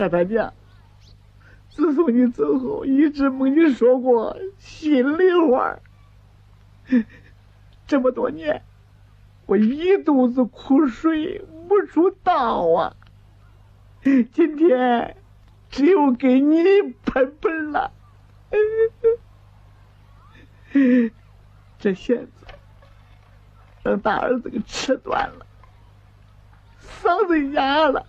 和他娘，自从你走后，一直没你说过心里话。这么多年，我一肚子苦水没处倒啊！今天只有给你喷喷了。这弦子让大儿子给吃断了，嗓子哑了。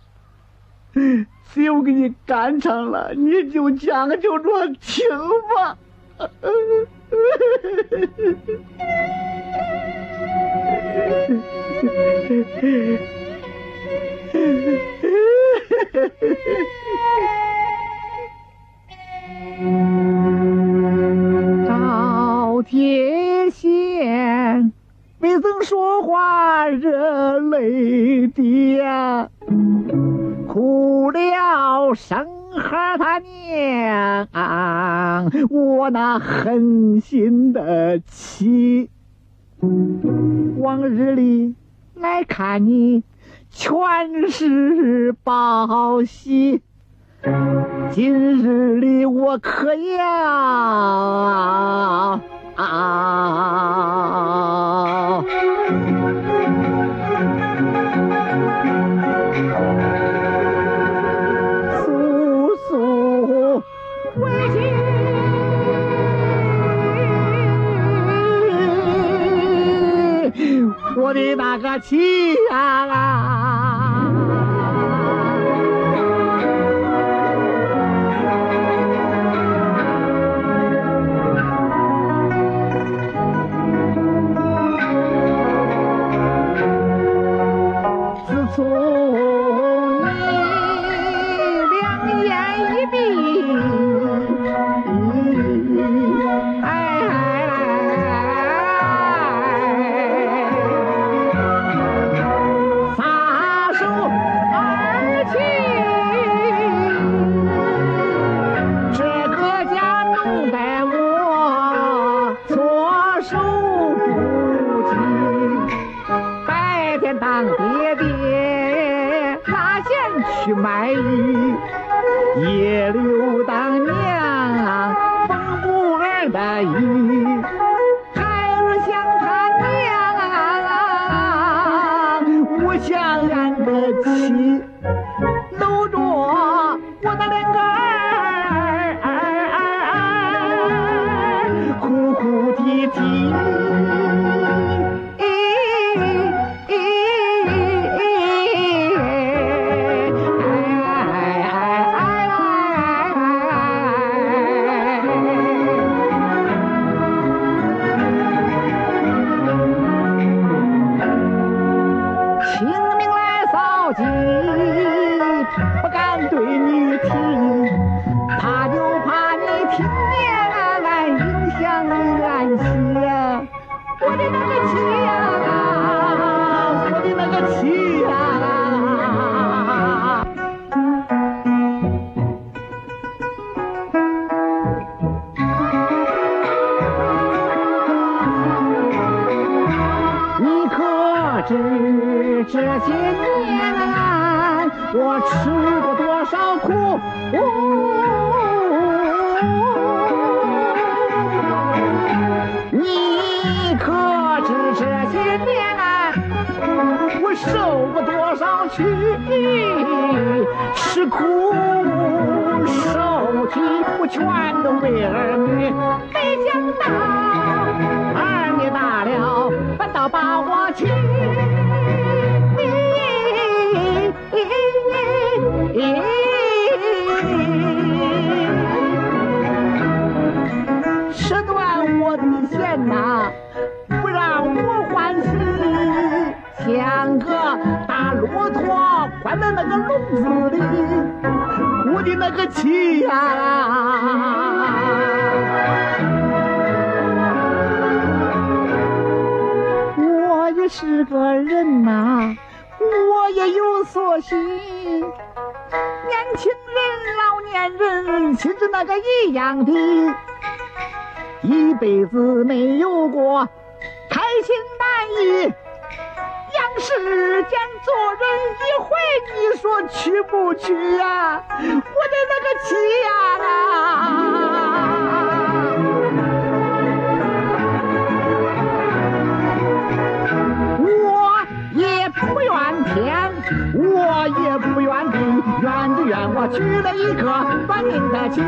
只有给你干唱了，你就将就着听吧。赵铁线没曾说话，热泪滴呀。哭了生孩他娘，我那狠心的妻。往日里来看你，全是报喜。今日里我可要。去卖鱼，夜留当娘缝补儿的衣，孩儿想他娘，我想俺的妻，搂着我的两个儿，哭哭啼啼。俺对你提，怕就怕你听见俺影响你安心。我的那个妻呀、我的那个妻呀、知。这些年，我吃过。多少苦？你可知这些年我受过多少屈？吃苦受气，我全都为儿女。没想到儿女大了，反倒把我气。那个笼子里，我的那个妻呀！我也是个人呐。我也有所心，年轻人、老年人心是那个一样的，一辈子没有过开心满意，世间做人一回，你说去不去呀？我的那个家啊！我也不怨天，我也不怨地，怨就怨我娶了一个短命的妻，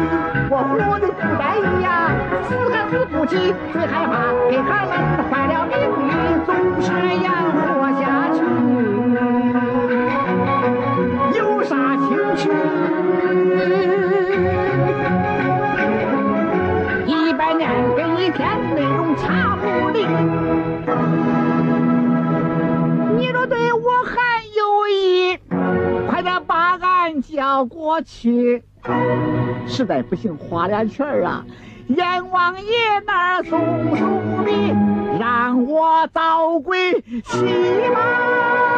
我活的不得意呀，死还死不起，最害怕给孩们坏了叫过去。实在不行，花两钱儿啊，阎王爷那儿送送礼，让我早归西吧。